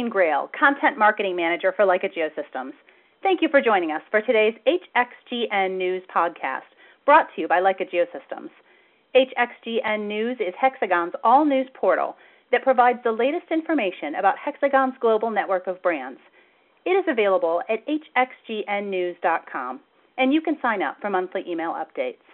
Christine Grail, Content Marketing Manager for Leica Geosystems. Thank you for joining us for today's HXGN News podcast, brought to you by Leica Geosystems. HXGN News is Hexagon's all news portal that provides the latest information about Hexagon's global network of brands. It is available at hxgnnews.com, and you can sign up for monthly email updates.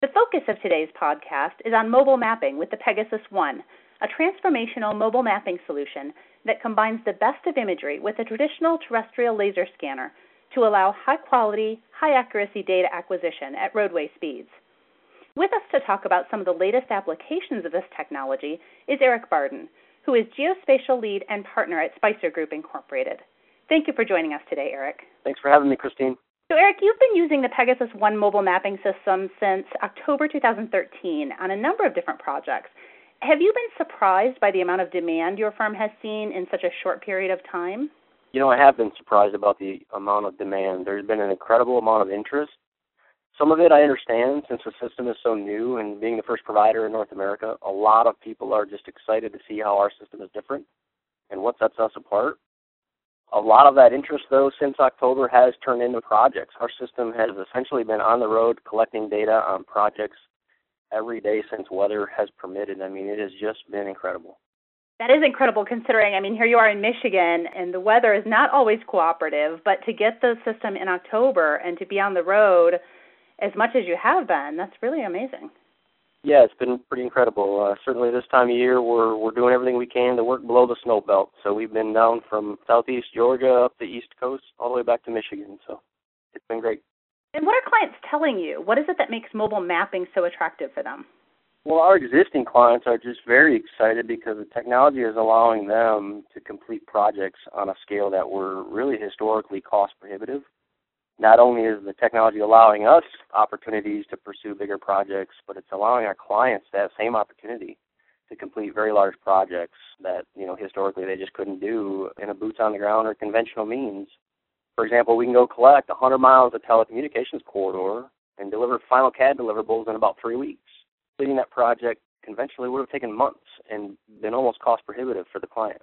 The focus of today's podcast is on mobile mapping with the Pegasus One a transformational mobile mapping solution that combines the best of imagery with a traditional terrestrial laser scanner to allow high quality, high accuracy data acquisition at roadway speeds. With us to talk about some of the latest applications of this technology is Eric Barden, who is Geospatial Lead and Partner at Spicer Group Incorporated. Thank you for joining us today, Eric. Thanks for having me, Christine. So, Eric, you've been using the Pegasus One mobile mapping system since October 2013 on a number of different projects. Have you been surprised by the amount of demand your firm has seen in such a short period of time? You know, I have been surprised about the amount of demand. There's been an incredible amount of interest. Some of it I understand since the system is so new and being the first provider in North America, a lot of people are just excited to see how our system is different and what sets us apart. A lot of that interest, though, since October has turned into projects. Our system has essentially been on the road collecting data on projects every day since weather has permitted. I mean, it has just been incredible. That is incredible considering, I mean, here you are in Michigan and the weather is not always cooperative, but to get the system in October and to be on the road as much as you have been, that's really amazing. Yeah, it's been pretty incredible. Uh, certainly this time of year, we're we're doing everything we can to work below the snow belt. So we've been down from southeast Georgia up the east coast all the way back to Michigan. So it's been great. And what are clients telling you? What is it that makes mobile mapping so attractive for them? Well, our existing clients are just very excited because the technology is allowing them to complete projects on a scale that were really historically cost prohibitive. Not only is the technology allowing us opportunities to pursue bigger projects, but it's allowing our clients that same opportunity to complete very large projects that, you know, historically they just couldn't do in a boots on the ground or conventional means. For example, we can go collect 100 miles of telecommunications corridor and deliver final CAD deliverables in about three weeks. Completing that project conventionally would have taken months and been almost cost prohibitive for the client.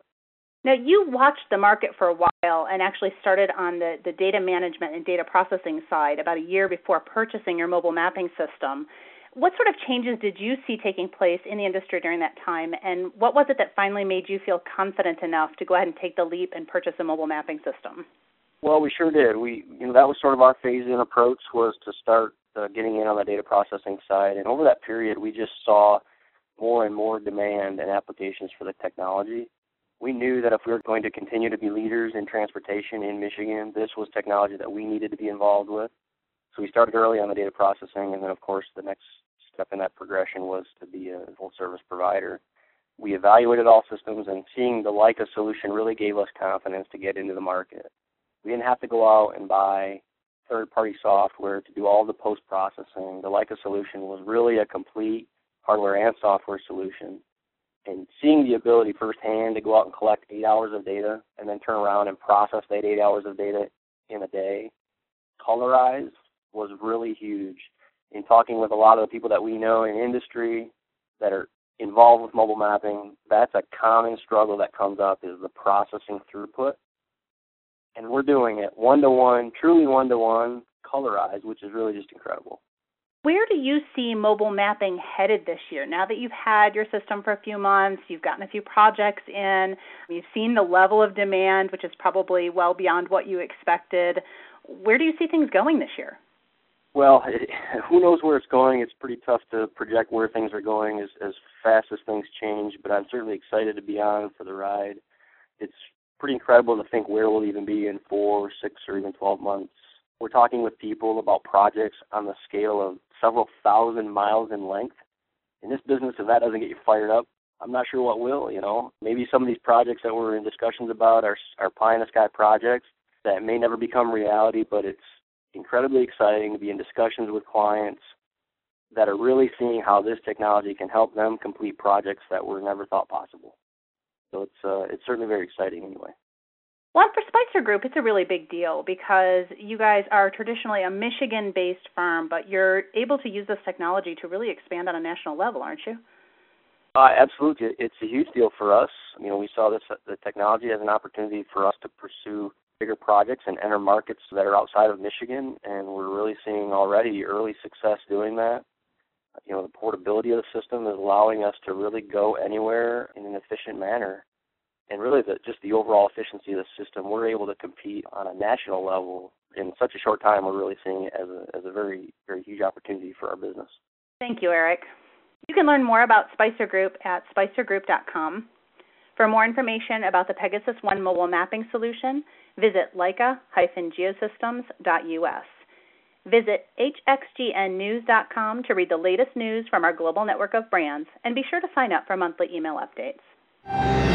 Now, you watched the market for a while and actually started on the, the data management and data processing side about a year before purchasing your mobile mapping system. What sort of changes did you see taking place in the industry during that time, and what was it that finally made you feel confident enough to go ahead and take the leap and purchase a mobile mapping system? Well, we sure did. We, you know, that was sort of our phase-in approach was to start uh, getting in on the data processing side, and over that period, we just saw more and more demand and applications for the technology. We knew that if we were going to continue to be leaders in transportation in Michigan, this was technology that we needed to be involved with. So we started early on the data processing, and then, of course, the next step in that progression was to be a full service provider. We evaluated all systems, and seeing the Leica solution really gave us confidence to get into the market. We didn't have to go out and buy third party software to do all the post processing. The Leica solution was really a complete hardware and software solution. And seeing the ability firsthand to go out and collect eight hours of data and then turn around and process that eight hours of data in a day, colorize was really huge. In talking with a lot of the people that we know in industry that are involved with mobile mapping, that's a common struggle that comes up is the processing throughput and we're doing it one to one, truly one to one, colorized, which is really just incredible. Where do you see mobile mapping headed this year? Now that you've had your system for a few months, you've gotten a few projects in, you've seen the level of demand, which is probably well beyond what you expected. Where do you see things going this year? Well, who knows where it's going? It's pretty tough to project where things are going as, as fast as things change, but I'm certainly excited to be on for the ride. It's pretty incredible to think where we'll even be in four, six, or even 12 months. We're talking with people about projects on the scale of several thousand miles in length. In this business, if that doesn't get you fired up, I'm not sure what will. You know, maybe some of these projects that we're in discussions about are are pie in the sky projects that may never become reality, but it's incredibly exciting to be in discussions with clients that are really seeing how this technology can help them complete projects that were never thought possible. So it's uh, it's certainly very exciting anyway. Well, for Spicer Group, it's a really big deal because you guys are traditionally a Michigan-based firm, but you're able to use this technology to really expand on a national level, aren't you? Uh, absolutely, it's a huge deal for us. You know, we saw this the technology as an opportunity for us to pursue bigger projects and enter markets that are outside of Michigan, and we're really seeing already early success doing that. You know, the portability of the system is allowing us to really go anywhere in an efficient manner, and really the, just the overall efficiency of the system. We're able to compete on a national level in such a short time. We're really seeing it as a as a very very huge opportunity for our business. Thank you, Eric. You can learn more about Spicer Group at spicergroup.com. For more information about the Pegasus One mobile mapping solution, visit leica-geosystems.us. Visit hxgnnews.com to read the latest news from our global network of brands and be sure to sign up for monthly email updates.